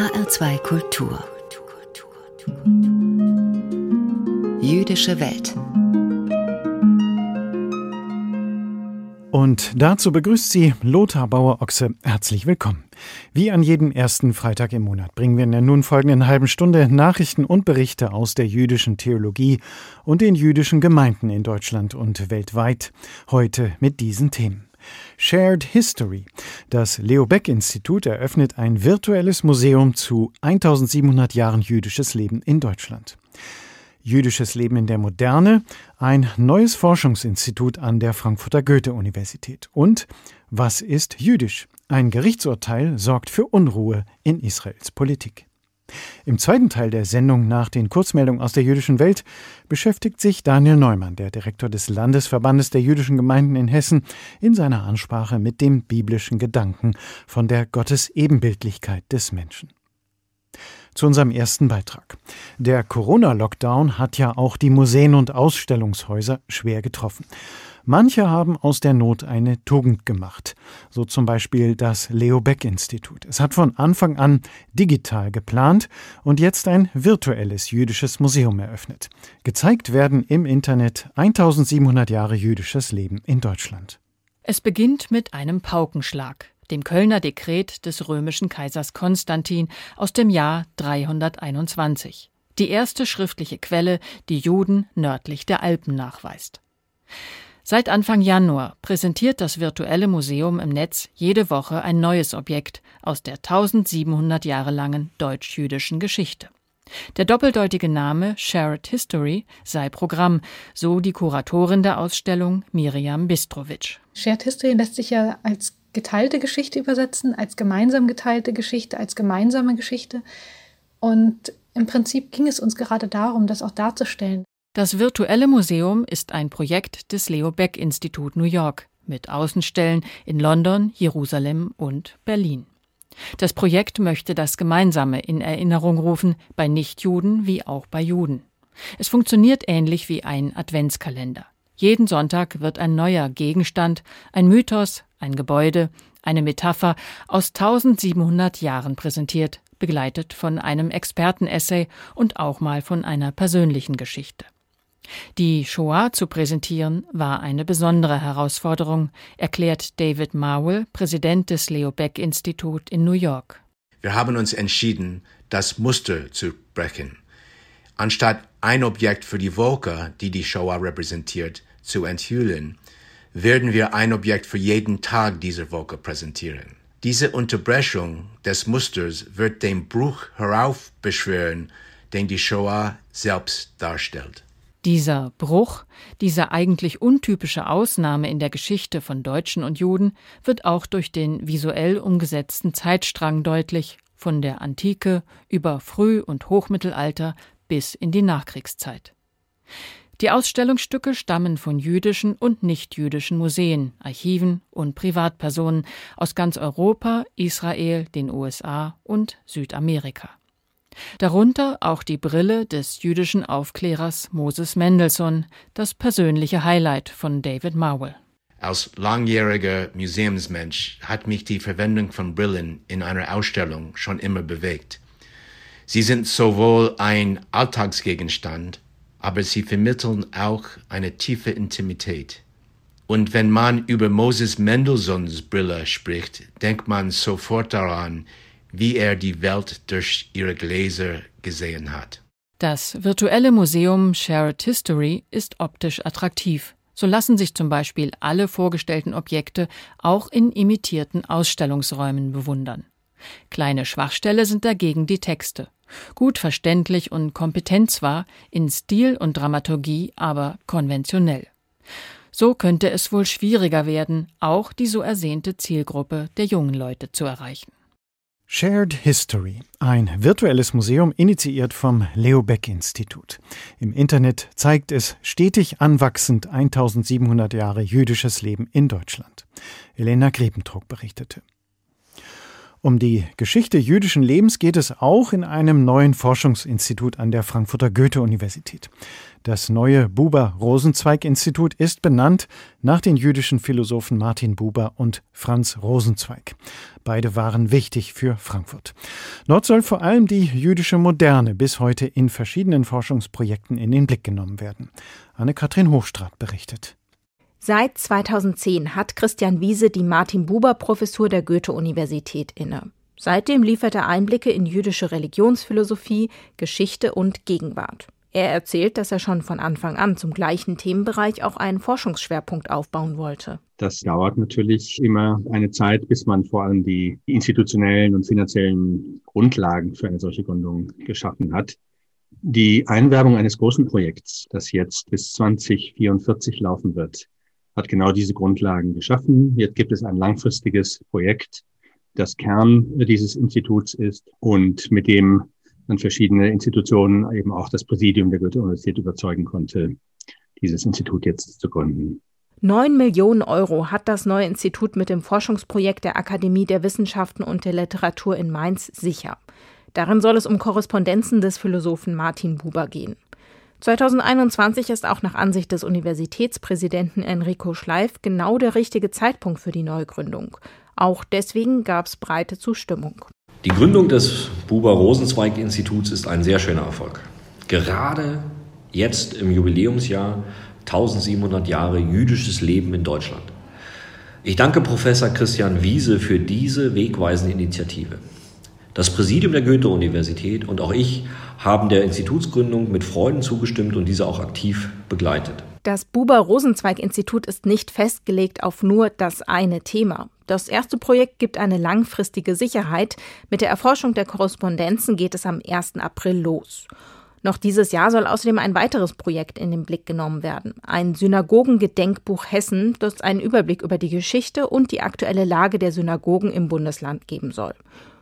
HR2 Kultur. Jüdische Welt. Und dazu begrüßt Sie Lothar Bauer-Ochse. Herzlich willkommen. Wie an jedem ersten Freitag im Monat bringen wir in der nun folgenden halben Stunde Nachrichten und Berichte aus der jüdischen Theologie und den jüdischen Gemeinden in Deutschland und weltweit. Heute mit diesen Themen. Shared History. Das Leo Beck Institut eröffnet ein virtuelles Museum zu 1700 Jahren jüdisches Leben in Deutschland. Jüdisches Leben in der Moderne, ein neues Forschungsinstitut an der Frankfurter Goethe-Universität. Und was ist jüdisch? Ein Gerichtsurteil sorgt für Unruhe in Israels Politik. Im zweiten Teil der Sendung nach den Kurzmeldungen aus der jüdischen Welt beschäftigt sich Daniel Neumann, der Direktor des Landesverbandes der jüdischen Gemeinden in Hessen, in seiner Ansprache mit dem biblischen Gedanken von der Gottesebenbildlichkeit des Menschen. Zu unserem ersten Beitrag. Der Corona-Lockdown hat ja auch die Museen und Ausstellungshäuser schwer getroffen. Manche haben aus der Not eine Tugend gemacht, so zum Beispiel das Leo Beck Institut. Es hat von Anfang an digital geplant und jetzt ein virtuelles jüdisches Museum eröffnet. Gezeigt werden im Internet 1700 Jahre jüdisches Leben in Deutschland. Es beginnt mit einem Paukenschlag, dem Kölner Dekret des römischen Kaisers Konstantin aus dem Jahr 321. Die erste schriftliche Quelle, die Juden nördlich der Alpen nachweist. Seit Anfang Januar präsentiert das virtuelle Museum im Netz jede Woche ein neues Objekt aus der 1700 Jahre langen deutsch-jüdischen Geschichte. Der doppeldeutige Name Shared History sei Programm, so die Kuratorin der Ausstellung Miriam Bistrovich. Shared History lässt sich ja als geteilte Geschichte übersetzen, als gemeinsam geteilte Geschichte, als gemeinsame Geschichte. Und im Prinzip ging es uns gerade darum, das auch darzustellen. Das virtuelle Museum ist ein Projekt des Leo Beck Institut New York mit Außenstellen in London, Jerusalem und Berlin. Das Projekt möchte das Gemeinsame in Erinnerung rufen, bei Nichtjuden wie auch bei Juden. Es funktioniert ähnlich wie ein Adventskalender. Jeden Sonntag wird ein neuer Gegenstand, ein Mythos, ein Gebäude, eine Metapher aus 1700 Jahren präsentiert, begleitet von einem Expertenessay und auch mal von einer persönlichen Geschichte. Die Shoah zu präsentieren war eine besondere Herausforderung, erklärt David Marwell, Präsident des Leo Beck Institut in New York. Wir haben uns entschieden, das Muster zu brechen. Anstatt ein Objekt für die Wolke, die die Shoah repräsentiert, zu enthüllen, werden wir ein Objekt für jeden Tag dieser Wolke präsentieren. Diese Unterbrechung des Musters wird den Bruch heraufbeschwören, den die Shoah selbst darstellt. Dieser Bruch, diese eigentlich untypische Ausnahme in der Geschichte von Deutschen und Juden, wird auch durch den visuell umgesetzten Zeitstrang deutlich, von der Antike über Früh- und Hochmittelalter bis in die Nachkriegszeit. Die Ausstellungsstücke stammen von jüdischen und nichtjüdischen Museen, Archiven und Privatpersonen aus ganz Europa, Israel, den USA und Südamerika. Darunter auch die Brille des jüdischen Aufklärers Moses Mendelssohn, das persönliche Highlight von David Marwell. Als langjähriger Museumsmensch hat mich die Verwendung von Brillen in einer Ausstellung schon immer bewegt. Sie sind sowohl ein Alltagsgegenstand, aber sie vermitteln auch eine tiefe Intimität. Und wenn man über Moses Mendelssohns Brille spricht, denkt man sofort daran, wie er die Welt durch ihre Gläser gesehen hat. Das virtuelle Museum Shared History ist optisch attraktiv. So lassen sich zum Beispiel alle vorgestellten Objekte auch in imitierten Ausstellungsräumen bewundern. Kleine Schwachstelle sind dagegen die Texte. Gut verständlich und kompetent zwar, in Stil und Dramaturgie aber konventionell. So könnte es wohl schwieriger werden, auch die so ersehnte Zielgruppe der jungen Leute zu erreichen. Shared History, ein virtuelles Museum initiiert vom Leo Beck Institut. Im Internet zeigt es stetig anwachsend 1700 Jahre jüdisches Leben in Deutschland. Elena Grebendruck berichtete. Um die Geschichte jüdischen Lebens geht es auch in einem neuen Forschungsinstitut an der Frankfurter Goethe-Universität. Das neue Buber-Rosenzweig-Institut ist benannt nach den jüdischen Philosophen Martin Buber und Franz Rosenzweig. Beide waren wichtig für Frankfurt. Dort soll vor allem die jüdische Moderne bis heute in verschiedenen Forschungsprojekten in den Blick genommen werden. Anne-Kathrin Hochstrat berichtet. Seit 2010 hat Christian Wiese die Martin Buber Professur der Goethe-Universität inne. Seitdem liefert er Einblicke in jüdische Religionsphilosophie, Geschichte und Gegenwart. Er erzählt, dass er schon von Anfang an zum gleichen Themenbereich auch einen Forschungsschwerpunkt aufbauen wollte. Das dauert natürlich immer eine Zeit, bis man vor allem die institutionellen und finanziellen Grundlagen für eine solche Gründung geschaffen hat. Die Einwerbung eines großen Projekts, das jetzt bis 2044 laufen wird, hat genau diese Grundlagen geschaffen. Jetzt gibt es ein langfristiges Projekt, das Kern dieses Instituts ist und mit dem man verschiedene Institutionen, eben auch das Präsidium der Goethe-Universität überzeugen konnte, dieses Institut jetzt zu gründen. Neun Millionen Euro hat das neue Institut mit dem Forschungsprojekt der Akademie der Wissenschaften und der Literatur in Mainz sicher. Darin soll es um Korrespondenzen des Philosophen Martin Buber gehen. 2021 ist auch nach Ansicht des Universitätspräsidenten Enrico Schleif genau der richtige Zeitpunkt für die Neugründung. Auch deswegen gab es breite Zustimmung. Die Gründung des Buber-Rosenzweig-Instituts ist ein sehr schöner Erfolg. Gerade jetzt im Jubiläumsjahr 1700 Jahre jüdisches Leben in Deutschland. Ich danke Professor Christian Wiese für diese wegweisende Initiative. Das Präsidium der Goethe-Universität und auch ich haben der Institutsgründung mit Freuden zugestimmt und diese auch aktiv begleitet. Das Buber-Rosenzweig-Institut ist nicht festgelegt auf nur das eine Thema. Das erste Projekt gibt eine langfristige Sicherheit. Mit der Erforschung der Korrespondenzen geht es am 1. April los. Noch dieses Jahr soll außerdem ein weiteres Projekt in den Blick genommen werden. Ein Synagogengedenkbuch Hessen, das einen Überblick über die Geschichte und die aktuelle Lage der Synagogen im Bundesland geben soll.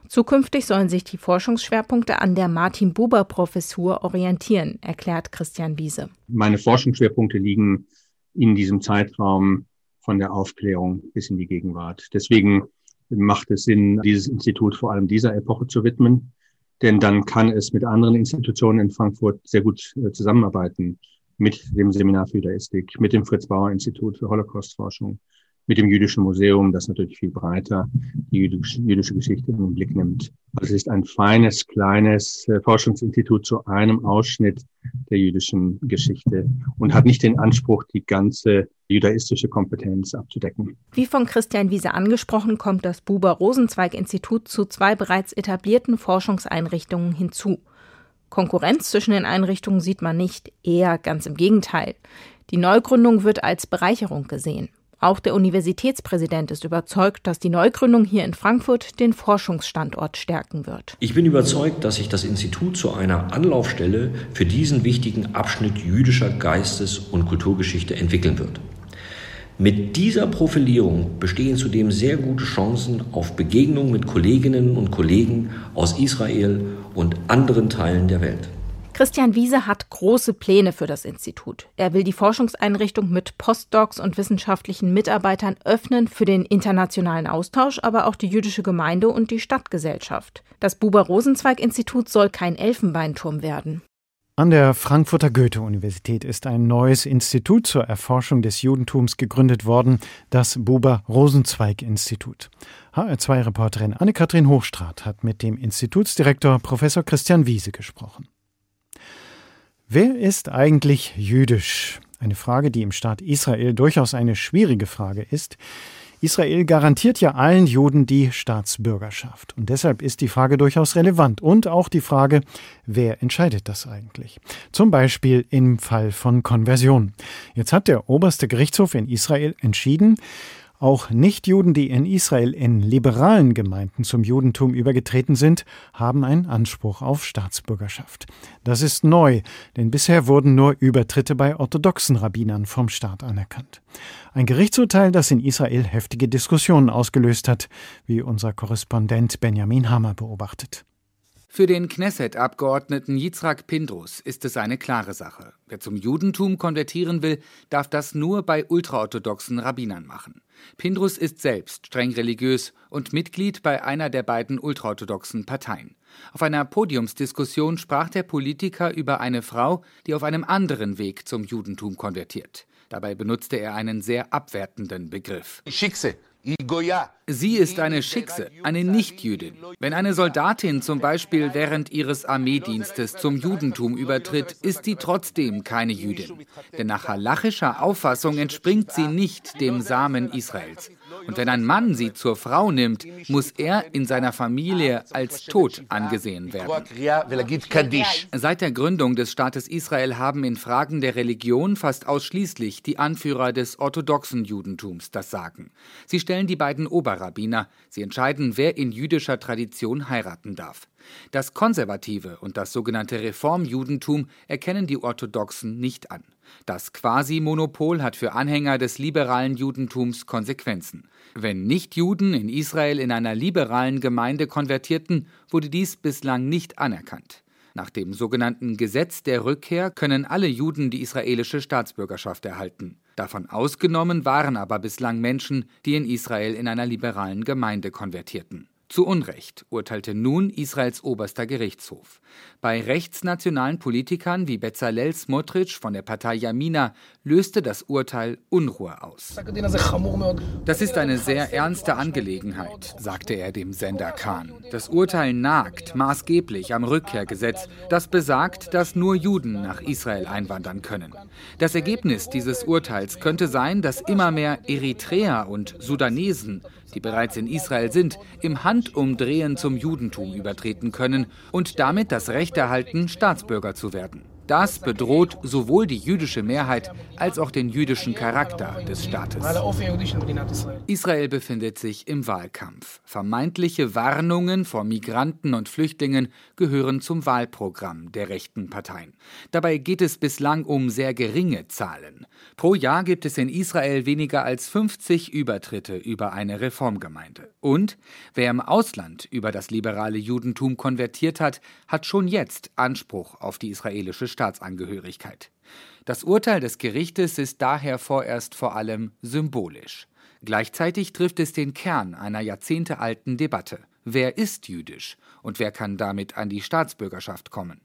Zukünftig sollen sich die Forschungsschwerpunkte an der Martin Buber Professur orientieren, erklärt Christian Wiese. Meine Forschungsschwerpunkte liegen in diesem Zeitraum von der Aufklärung bis in die Gegenwart. Deswegen macht es Sinn, dieses Institut vor allem dieser Epoche zu widmen, denn dann kann es mit anderen Institutionen in Frankfurt sehr gut äh, zusammenarbeiten, mit dem Seminar für Judaistik, mit dem Fritz Bauer Institut für Holocaustforschung, mit dem Jüdischen Museum, das natürlich viel breiter die jüdische, Geschichte in den Blick nimmt. Also es ist ein feines, kleines äh, Forschungsinstitut zu einem Ausschnitt der jüdischen Geschichte und hat nicht den Anspruch, die ganze judaistische Kompetenz abzudecken. Wie von Christian Wiese angesprochen, kommt das Buber-Rosenzweig-Institut zu zwei bereits etablierten Forschungseinrichtungen hinzu. Konkurrenz zwischen den Einrichtungen sieht man nicht, eher ganz im Gegenteil. Die Neugründung wird als Bereicherung gesehen. Auch der Universitätspräsident ist überzeugt, dass die Neugründung hier in Frankfurt den Forschungsstandort stärken wird. Ich bin überzeugt, dass sich das Institut zu einer Anlaufstelle für diesen wichtigen Abschnitt jüdischer Geistes- und Kulturgeschichte entwickeln wird. Mit dieser Profilierung bestehen zudem sehr gute Chancen auf Begegnung mit Kolleginnen und Kollegen aus Israel und anderen Teilen der Welt. Christian Wiese hat große Pläne für das Institut. Er will die Forschungseinrichtung mit Postdocs und wissenschaftlichen Mitarbeitern öffnen für den internationalen Austausch, aber auch die jüdische Gemeinde und die Stadtgesellschaft. Das Buber-Rosenzweig-Institut soll kein Elfenbeinturm werden. An der Frankfurter Goethe-Universität ist ein neues Institut zur Erforschung des Judentums gegründet worden, das Buber-Rosenzweig-Institut. HR2-Reporterin Anne-Kathrin Hochstrat hat mit dem Institutsdirektor Professor Christian Wiese gesprochen. Wer ist eigentlich jüdisch? Eine Frage, die im Staat Israel durchaus eine schwierige Frage ist. Israel garantiert ja allen Juden die Staatsbürgerschaft. Und deshalb ist die Frage durchaus relevant. Und auch die Frage, wer entscheidet das eigentlich? Zum Beispiel im Fall von Konversion. Jetzt hat der oberste Gerichtshof in Israel entschieden, auch Nichtjuden, die in Israel in liberalen Gemeinden zum Judentum übergetreten sind, haben einen Anspruch auf Staatsbürgerschaft. Das ist neu, denn bisher wurden nur Übertritte bei orthodoxen Rabbinern vom Staat anerkannt. Ein Gerichtsurteil, das in Israel heftige Diskussionen ausgelöst hat, wie unser Korrespondent Benjamin Hammer beobachtet. Für den Knesset-Abgeordneten Yitzhak Pindrus ist es eine klare Sache. Wer zum Judentum konvertieren will, darf das nur bei ultraorthodoxen Rabbinern machen. Pindrus ist selbst streng religiös und Mitglied bei einer der beiden ultraorthodoxen Parteien. Auf einer Podiumsdiskussion sprach der Politiker über eine Frau, die auf einem anderen Weg zum Judentum konvertiert. Dabei benutzte er einen sehr abwertenden Begriff. Schickse. Sie ist eine Schickse, eine Nichtjüdin. Wenn eine Soldatin zum Beispiel während ihres Armeedienstes zum Judentum übertritt, ist sie trotzdem keine Jüdin. Denn nach halachischer Auffassung entspringt sie nicht dem Samen Israels. Und wenn ein Mann sie zur Frau nimmt, muss er in seiner Familie als tot angesehen werden. Seit der Gründung des Staates Israel haben in Fragen der Religion fast ausschließlich die Anführer des orthodoxen Judentums das Sagen. Sie stellen die beiden Oberrabbiner. Sie entscheiden, wer in jüdischer Tradition heiraten darf. Das konservative und das sogenannte Reformjudentum erkennen die Orthodoxen nicht an. Das Quasi-Monopol hat für Anhänger des liberalen Judentums Konsequenzen. Wenn Nichtjuden in Israel in einer liberalen Gemeinde konvertierten, wurde dies bislang nicht anerkannt. Nach dem sogenannten Gesetz der Rückkehr können alle Juden die israelische Staatsbürgerschaft erhalten. Davon ausgenommen waren aber bislang Menschen, die in Israel in einer liberalen Gemeinde konvertierten. Zu Unrecht urteilte nun Israels oberster Gerichtshof. Bei rechtsnationalen Politikern wie Bezalel Smotrich von der Partei Yamina löste das Urteil Unruhe aus. Das ist eine sehr ernste Angelegenheit, sagte er dem Sender Khan. Das Urteil nagt maßgeblich am Rückkehrgesetz, das besagt, dass nur Juden nach Israel einwandern können. Das Ergebnis dieses Urteils könnte sein, dass immer mehr Eritreer und Sudanesen die bereits in Israel sind, im Handumdrehen zum Judentum übertreten können und damit das Recht erhalten, Staatsbürger zu werden. Das bedroht sowohl die jüdische Mehrheit als auch den jüdischen Charakter des Staates. Israel befindet sich im Wahlkampf. Vermeintliche Warnungen vor Migranten und Flüchtlingen gehören zum Wahlprogramm der rechten Parteien. Dabei geht es bislang um sehr geringe Zahlen. Pro Jahr gibt es in Israel weniger als 50 Übertritte über eine Reformgemeinde. Und wer im Ausland über das liberale Judentum konvertiert hat, hat schon jetzt Anspruch auf die israelische Staatsangehörigkeit. Das Urteil des Gerichtes ist daher vorerst vor allem symbolisch. Gleichzeitig trifft es den Kern einer jahrzehntealten Debatte. Wer ist jüdisch und wer kann damit an die Staatsbürgerschaft kommen?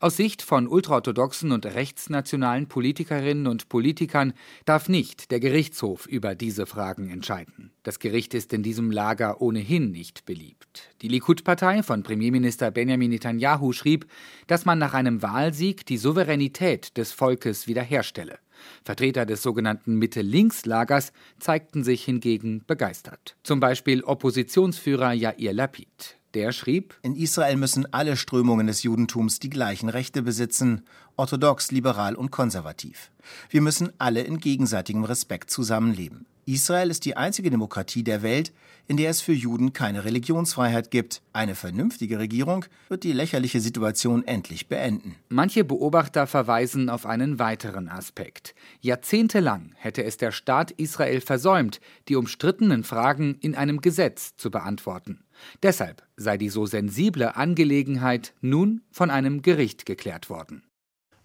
Aus Sicht von ultraorthodoxen und rechtsnationalen Politikerinnen und Politikern darf nicht der Gerichtshof über diese Fragen entscheiden. Das Gericht ist in diesem Lager ohnehin nicht beliebt. Die Likud-Partei von Premierminister Benjamin Netanyahu schrieb, dass man nach einem Wahlsieg die Souveränität des Volkes wiederherstelle. Vertreter des sogenannten Mitte-Links-Lagers zeigten sich hingegen begeistert. Zum Beispiel Oppositionsführer Yair Lapid. Der schrieb: In Israel müssen alle Strömungen des Judentums die gleichen Rechte besitzen, orthodox, liberal und konservativ. Wir müssen alle in gegenseitigem Respekt zusammenleben. Israel ist die einzige Demokratie der Welt, in der es für Juden keine Religionsfreiheit gibt. Eine vernünftige Regierung wird die lächerliche Situation endlich beenden. Manche Beobachter verweisen auf einen weiteren Aspekt. Jahrzehntelang hätte es der Staat Israel versäumt, die umstrittenen Fragen in einem Gesetz zu beantworten. Deshalb sei die so sensible Angelegenheit nun von einem Gericht geklärt worden.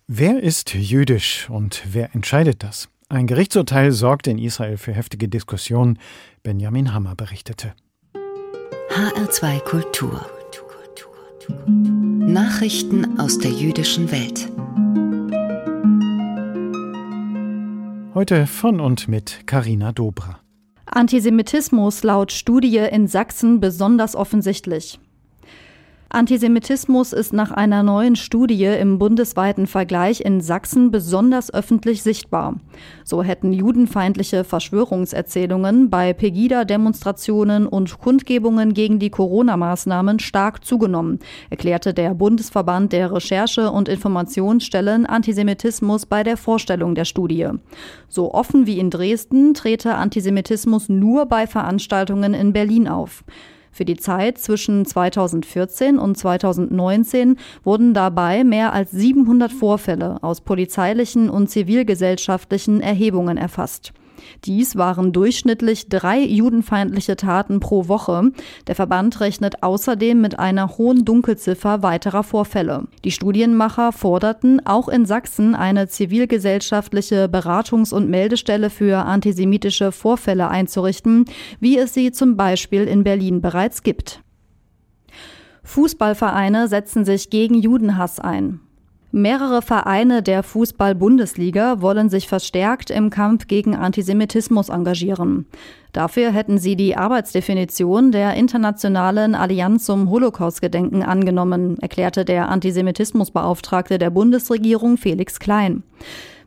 Wer ist jüdisch und wer entscheidet das? Ein Gerichtsurteil sorgte in Israel für heftige Diskussionen. Benjamin Hammer berichtete. HR2 Kultur. Nachrichten aus der jüdischen Welt. Heute von und mit Karina Dobra. Antisemitismus laut Studie in Sachsen besonders offensichtlich. Antisemitismus ist nach einer neuen Studie im bundesweiten Vergleich in Sachsen besonders öffentlich sichtbar. So hätten judenfeindliche Verschwörungserzählungen bei Pegida-Demonstrationen und Kundgebungen gegen die Corona-Maßnahmen stark zugenommen, erklärte der Bundesverband der Recherche- und Informationsstellen Antisemitismus bei der Vorstellung der Studie. So offen wie in Dresden trete Antisemitismus nur bei Veranstaltungen in Berlin auf. Für die Zeit zwischen 2014 und 2019 wurden dabei mehr als 700 Vorfälle aus polizeilichen und zivilgesellschaftlichen Erhebungen erfasst. Dies waren durchschnittlich drei judenfeindliche Taten pro Woche. Der Verband rechnet außerdem mit einer hohen Dunkelziffer weiterer Vorfälle. Die Studienmacher forderten auch in Sachsen eine zivilgesellschaftliche Beratungs- und Meldestelle für antisemitische Vorfälle einzurichten, wie es sie zum Beispiel in Berlin bereits gibt. Fußballvereine setzen sich gegen Judenhass ein. Mehrere Vereine der Fußball-Bundesliga wollen sich verstärkt im Kampf gegen Antisemitismus engagieren. Dafür hätten sie die Arbeitsdefinition der Internationalen Allianz zum Holocaustgedenken angenommen, erklärte der Antisemitismusbeauftragte der Bundesregierung Felix Klein.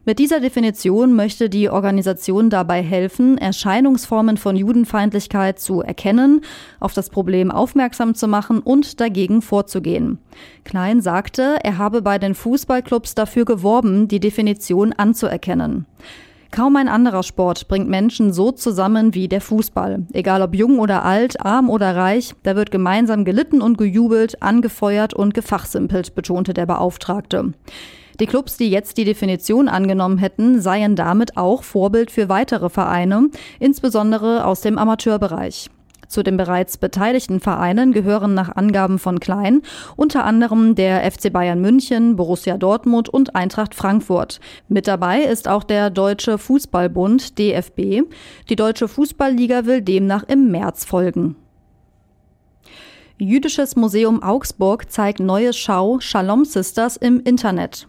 Mit dieser Definition möchte die Organisation dabei helfen, Erscheinungsformen von Judenfeindlichkeit zu erkennen, auf das Problem aufmerksam zu machen und dagegen vorzugehen. Klein sagte, er habe bei den Fußballclubs dafür geworben, die Definition anzuerkennen. Kaum ein anderer Sport bringt Menschen so zusammen wie der Fußball. Egal ob jung oder alt, arm oder reich, da wird gemeinsam gelitten und gejubelt, angefeuert und gefachsimpelt, betonte der Beauftragte. Die Clubs, die jetzt die Definition angenommen hätten, seien damit auch Vorbild für weitere Vereine, insbesondere aus dem Amateurbereich. Zu den bereits beteiligten Vereinen gehören nach Angaben von Klein unter anderem der FC Bayern München, Borussia Dortmund und Eintracht Frankfurt. Mit dabei ist auch der Deutsche Fußballbund DFB. Die Deutsche Fußballliga will demnach im März folgen. Jüdisches Museum Augsburg zeigt neue Schau Shalom Sisters im Internet.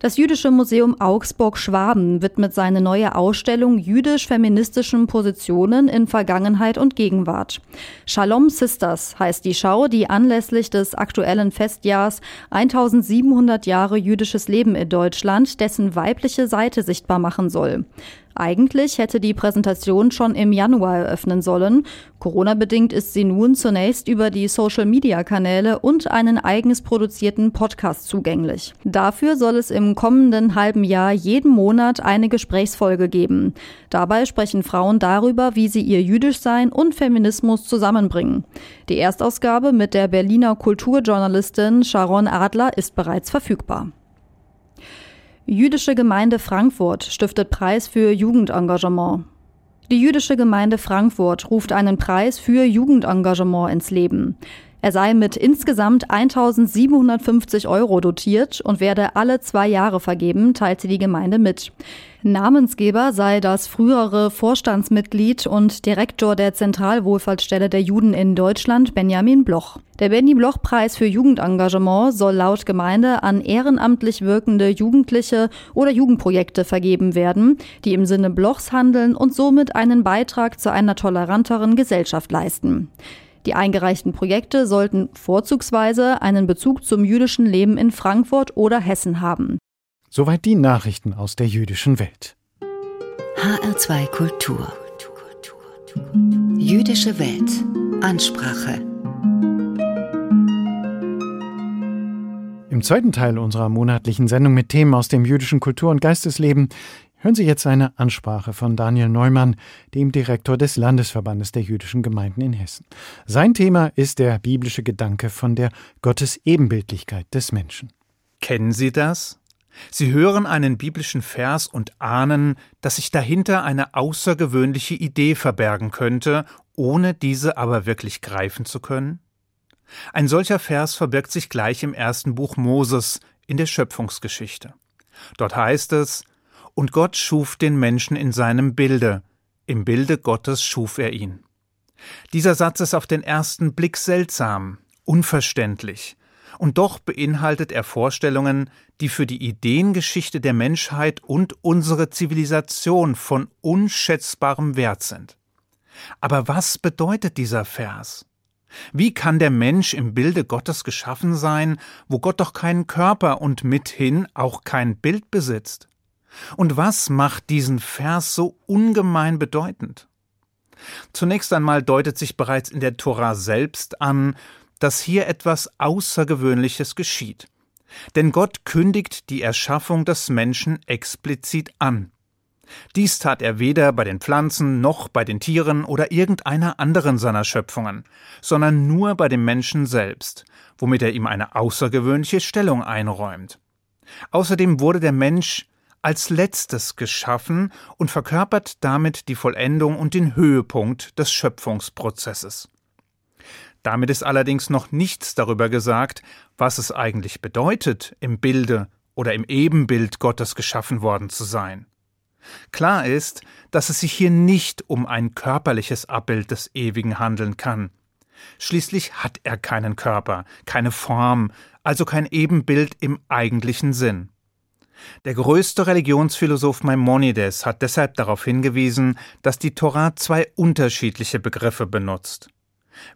Das Jüdische Museum Augsburg-Schwaben widmet seine neue Ausstellung jüdisch-feministischen Positionen in Vergangenheit und Gegenwart. Shalom Sisters heißt die Schau, die anlässlich des aktuellen Festjahrs 1700 Jahre jüdisches Leben in Deutschland dessen weibliche Seite sichtbar machen soll. Eigentlich hätte die Präsentation schon im Januar eröffnen sollen. Corona-bedingt ist sie nun zunächst über die Social-Media-Kanäle und einen eigens produzierten Podcast zugänglich. Dafür soll es im kommenden halben Jahr jeden Monat eine Gesprächsfolge geben. Dabei sprechen Frauen darüber, wie sie ihr Jüdischsein und Feminismus zusammenbringen. Die Erstausgabe mit der Berliner Kulturjournalistin Sharon Adler ist bereits verfügbar. Jüdische Gemeinde Frankfurt stiftet Preis für Jugendengagement. Die Jüdische Gemeinde Frankfurt ruft einen Preis für Jugendengagement ins Leben. Er sei mit insgesamt 1750 Euro dotiert und werde alle zwei Jahre vergeben, teilte die Gemeinde mit. Namensgeber sei das frühere Vorstandsmitglied und Direktor der Zentralwohlfahrtsstelle der Juden in Deutschland, Benjamin Bloch. Der Benny Bloch Preis für Jugendengagement soll laut Gemeinde an ehrenamtlich wirkende Jugendliche oder Jugendprojekte vergeben werden, die im Sinne Blochs handeln und somit einen Beitrag zu einer toleranteren Gesellschaft leisten. Die eingereichten Projekte sollten vorzugsweise einen Bezug zum jüdischen Leben in Frankfurt oder Hessen haben. Soweit die Nachrichten aus der jüdischen Welt. HR2 Kultur. Jüdische Welt. Ansprache. Im zweiten Teil unserer monatlichen Sendung mit Themen aus dem jüdischen Kultur- und Geistesleben Hören Sie jetzt eine Ansprache von Daniel Neumann, dem Direktor des Landesverbandes der jüdischen Gemeinden in Hessen. Sein Thema ist der biblische Gedanke von der Gottesebenbildlichkeit des Menschen. Kennen Sie das? Sie hören einen biblischen Vers und ahnen, dass sich dahinter eine außergewöhnliche Idee verbergen könnte, ohne diese aber wirklich greifen zu können? Ein solcher Vers verbirgt sich gleich im ersten Buch Moses in der Schöpfungsgeschichte. Dort heißt es, und Gott schuf den Menschen in seinem Bilde, im Bilde Gottes schuf er ihn. Dieser Satz ist auf den ersten Blick seltsam, unverständlich, und doch beinhaltet er Vorstellungen, die für die Ideengeschichte der Menschheit und unsere Zivilisation von unschätzbarem Wert sind. Aber was bedeutet dieser Vers? Wie kann der Mensch im Bilde Gottes geschaffen sein, wo Gott doch keinen Körper und mithin auch kein Bild besitzt? Und was macht diesen Vers so ungemein bedeutend? Zunächst einmal deutet sich bereits in der Tora selbst an, dass hier etwas Außergewöhnliches geschieht. Denn Gott kündigt die Erschaffung des Menschen explizit an. Dies tat er weder bei den Pflanzen noch bei den Tieren oder irgendeiner anderen seiner Schöpfungen, sondern nur bei dem Menschen selbst, womit er ihm eine außergewöhnliche Stellung einräumt. Außerdem wurde der Mensch als letztes geschaffen und verkörpert damit die Vollendung und den Höhepunkt des Schöpfungsprozesses. Damit ist allerdings noch nichts darüber gesagt, was es eigentlich bedeutet, im Bilde oder im Ebenbild Gottes geschaffen worden zu sein. Klar ist, dass es sich hier nicht um ein körperliches Abbild des Ewigen handeln kann. Schließlich hat er keinen Körper, keine Form, also kein Ebenbild im eigentlichen Sinn. Der größte Religionsphilosoph Maimonides hat deshalb darauf hingewiesen, dass die Torah zwei unterschiedliche Begriffe benutzt.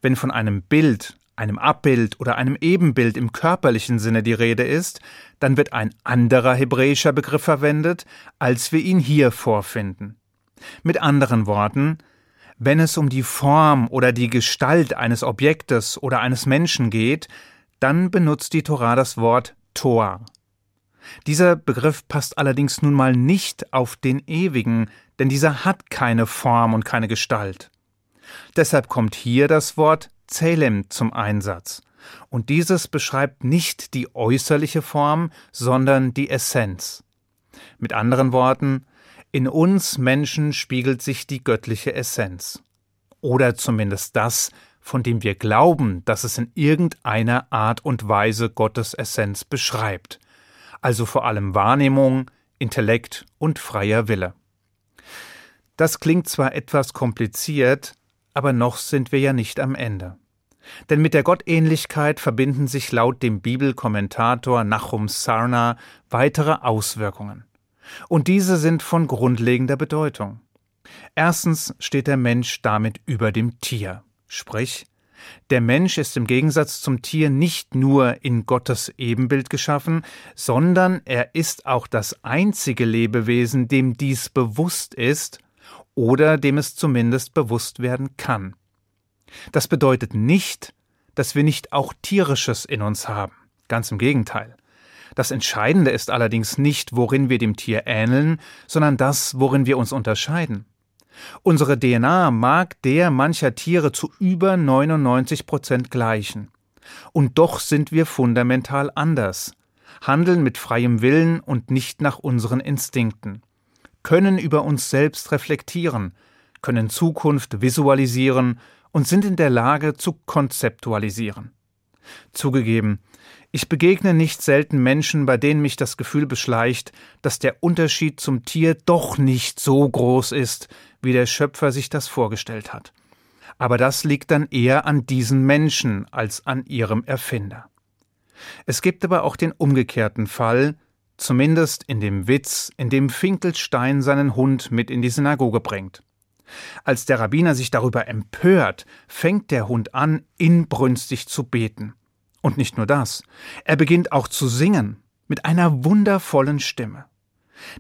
Wenn von einem Bild, einem Abbild oder einem Ebenbild im körperlichen Sinne die Rede ist, dann wird ein anderer hebräischer Begriff verwendet, als wir ihn hier vorfinden. Mit anderen Worten, wenn es um die Form oder die Gestalt eines Objektes oder eines Menschen geht, dann benutzt die Torah das Wort Tor. Dieser Begriff passt allerdings nun mal nicht auf den Ewigen, denn dieser hat keine Form und keine Gestalt. Deshalb kommt hier das Wort Zelem zum Einsatz. Und dieses beschreibt nicht die äußerliche Form, sondern die Essenz. Mit anderen Worten, in uns Menschen spiegelt sich die göttliche Essenz. Oder zumindest das, von dem wir glauben, dass es in irgendeiner Art und Weise Gottes Essenz beschreibt. Also vor allem Wahrnehmung, Intellekt und freier Wille. Das klingt zwar etwas kompliziert, aber noch sind wir ja nicht am Ende. Denn mit der Gottähnlichkeit verbinden sich laut dem Bibelkommentator Nachum Sarna weitere Auswirkungen. Und diese sind von grundlegender Bedeutung. Erstens steht der Mensch damit über dem Tier. Sprich, der Mensch ist im Gegensatz zum Tier nicht nur in Gottes Ebenbild geschaffen, sondern er ist auch das einzige Lebewesen, dem dies bewusst ist oder dem es zumindest bewusst werden kann. Das bedeutet nicht, dass wir nicht auch tierisches in uns haben. Ganz im Gegenteil. Das Entscheidende ist allerdings nicht, worin wir dem Tier ähneln, sondern das, worin wir uns unterscheiden. Unsere DNA mag der mancher Tiere zu über 99 Prozent gleichen. Und doch sind wir fundamental anders, handeln mit freiem Willen und nicht nach unseren Instinkten, können über uns selbst reflektieren, können Zukunft visualisieren und sind in der Lage zu konzeptualisieren. Zugegeben, ich begegne nicht selten Menschen, bei denen mich das Gefühl beschleicht, dass der Unterschied zum Tier doch nicht so groß ist, wie der Schöpfer sich das vorgestellt hat. Aber das liegt dann eher an diesen Menschen als an ihrem Erfinder. Es gibt aber auch den umgekehrten Fall, zumindest in dem Witz, in dem Finkelstein seinen Hund mit in die Synagoge bringt. Als der Rabbiner sich darüber empört, fängt der Hund an, inbrünstig zu beten. Und nicht nur das, er beginnt auch zu singen mit einer wundervollen Stimme.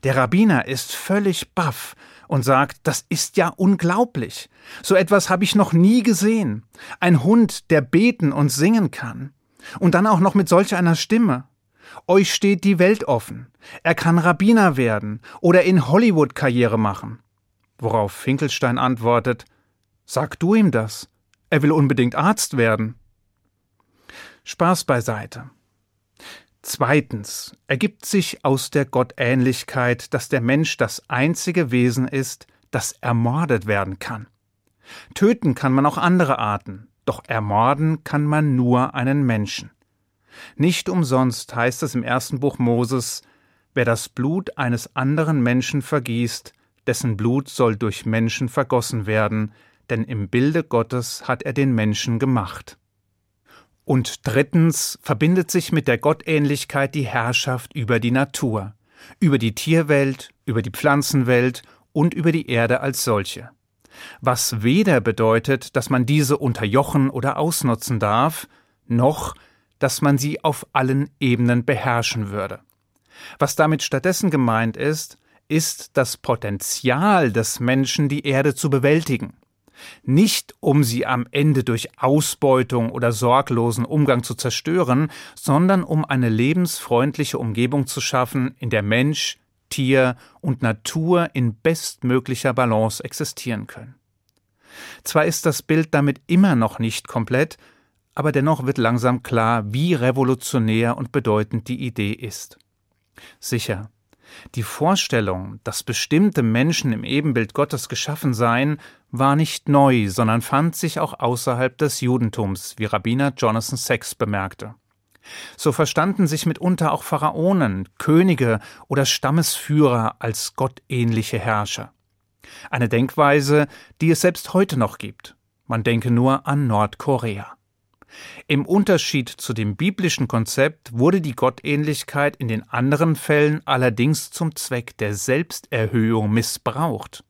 Der Rabbiner ist völlig baff und sagt, das ist ja unglaublich. So etwas habe ich noch nie gesehen. Ein Hund, der beten und singen kann. Und dann auch noch mit solch einer Stimme. Euch steht die Welt offen. Er kann Rabbiner werden oder in Hollywood Karriere machen. Worauf Finkelstein antwortet, Sag du ihm das. Er will unbedingt Arzt werden. Spaß beiseite. Zweitens ergibt sich aus der Gottähnlichkeit, dass der Mensch das einzige Wesen ist, das ermordet werden kann. Töten kann man auch andere Arten, doch ermorden kann man nur einen Menschen. Nicht umsonst heißt es im ersten Buch Moses, wer das Blut eines anderen Menschen vergießt, dessen Blut soll durch Menschen vergossen werden, denn im Bilde Gottes hat er den Menschen gemacht. Und drittens verbindet sich mit der Gottähnlichkeit die Herrschaft über die Natur, über die Tierwelt, über die Pflanzenwelt und über die Erde als solche. Was weder bedeutet, dass man diese unterjochen oder ausnutzen darf, noch, dass man sie auf allen Ebenen beherrschen würde. Was damit stattdessen gemeint ist, ist das Potenzial des Menschen, die Erde zu bewältigen nicht um sie am Ende durch Ausbeutung oder sorglosen Umgang zu zerstören, sondern um eine lebensfreundliche Umgebung zu schaffen, in der Mensch, Tier und Natur in bestmöglicher Balance existieren können. Zwar ist das Bild damit immer noch nicht komplett, aber dennoch wird langsam klar, wie revolutionär und bedeutend die Idee ist. Sicher, Die Vorstellung, dass bestimmte Menschen im Ebenbild Gottes geschaffen seien, war nicht neu, sondern fand sich auch außerhalb des Judentums, wie Rabbiner Jonathan Sachs bemerkte. So verstanden sich mitunter auch Pharaonen, Könige oder Stammesführer als gottähnliche Herrscher. Eine Denkweise, die es selbst heute noch gibt. Man denke nur an Nordkorea. Im Unterschied zu dem biblischen Konzept wurde die Gottähnlichkeit in den anderen Fällen allerdings zum Zweck der Selbsterhöhung missbraucht,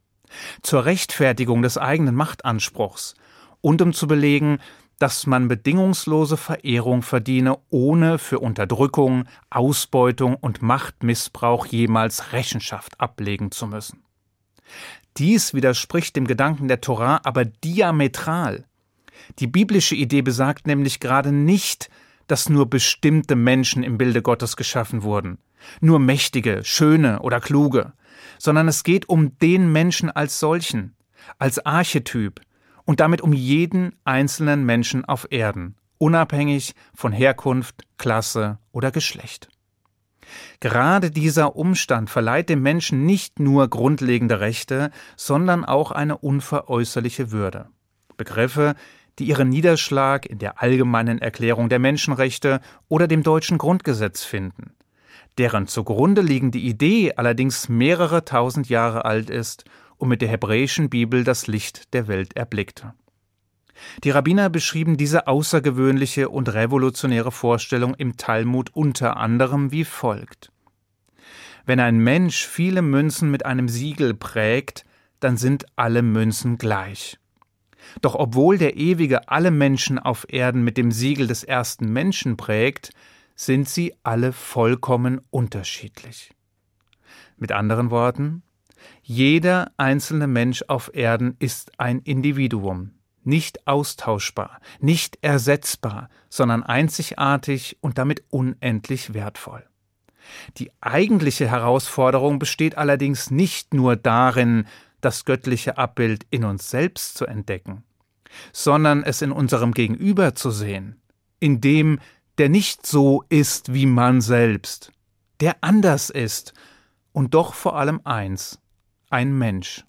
zur Rechtfertigung des eigenen Machtanspruchs und um zu belegen, dass man bedingungslose Verehrung verdiene, ohne für Unterdrückung, Ausbeutung und Machtmissbrauch jemals Rechenschaft ablegen zu müssen. Dies widerspricht dem Gedanken der Torah aber diametral. Die biblische Idee besagt nämlich gerade nicht, dass nur bestimmte Menschen im Bilde Gottes geschaffen wurden, nur mächtige, schöne oder kluge, sondern es geht um den Menschen als solchen, als Archetyp und damit um jeden einzelnen Menschen auf Erden, unabhängig von Herkunft, Klasse oder Geschlecht. Gerade dieser Umstand verleiht dem Menschen nicht nur grundlegende Rechte, sondern auch eine unveräußerliche Würde. Begriffe, die ihren Niederschlag in der allgemeinen Erklärung der Menschenrechte oder dem deutschen Grundgesetz finden, deren zugrunde liegende Idee allerdings mehrere tausend Jahre alt ist und mit der hebräischen Bibel das Licht der Welt erblickte. Die Rabbiner beschrieben diese außergewöhnliche und revolutionäre Vorstellung im Talmud unter anderem wie folgt. Wenn ein Mensch viele Münzen mit einem Siegel prägt, dann sind alle Münzen gleich. Doch obwohl der Ewige alle Menschen auf Erden mit dem Siegel des ersten Menschen prägt, sind sie alle vollkommen unterschiedlich. Mit anderen Worten, jeder einzelne Mensch auf Erden ist ein Individuum, nicht austauschbar, nicht ersetzbar, sondern einzigartig und damit unendlich wertvoll. Die eigentliche Herausforderung besteht allerdings nicht nur darin, das göttliche Abbild in uns selbst zu entdecken, sondern es in unserem Gegenüber zu sehen, in dem, der nicht so ist wie man selbst, der anders ist und doch vor allem eins, ein Mensch.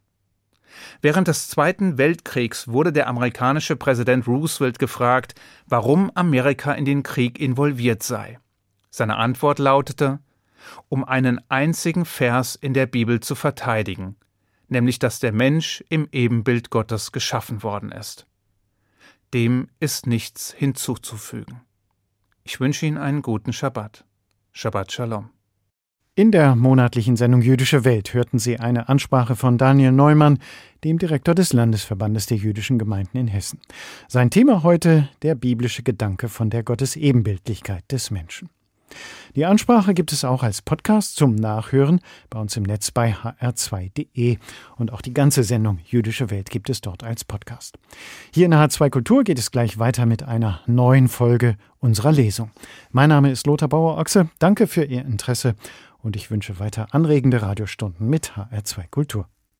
Während des Zweiten Weltkriegs wurde der amerikanische Präsident Roosevelt gefragt, warum Amerika in den Krieg involviert sei. Seine Antwort lautete, um einen einzigen Vers in der Bibel zu verteidigen, nämlich dass der Mensch im Ebenbild Gottes geschaffen worden ist. Dem ist nichts hinzuzufügen. Ich wünsche Ihnen einen guten Schabbat. Shabbat Shalom. In der monatlichen Sendung Jüdische Welt hörten Sie eine Ansprache von Daniel Neumann, dem Direktor des Landesverbandes der jüdischen Gemeinden in Hessen. Sein Thema heute der biblische Gedanke von der Gottesebenbildlichkeit des Menschen. Die Ansprache gibt es auch als Podcast zum Nachhören bei uns im Netz bei hr2.de und auch die ganze Sendung Jüdische Welt gibt es dort als Podcast. Hier in H2 Kultur geht es gleich weiter mit einer neuen Folge unserer Lesung. Mein Name ist Lothar Bauer-Ochse. Danke für Ihr Interesse und ich wünsche weiter anregende Radiostunden mit HR2 Kultur.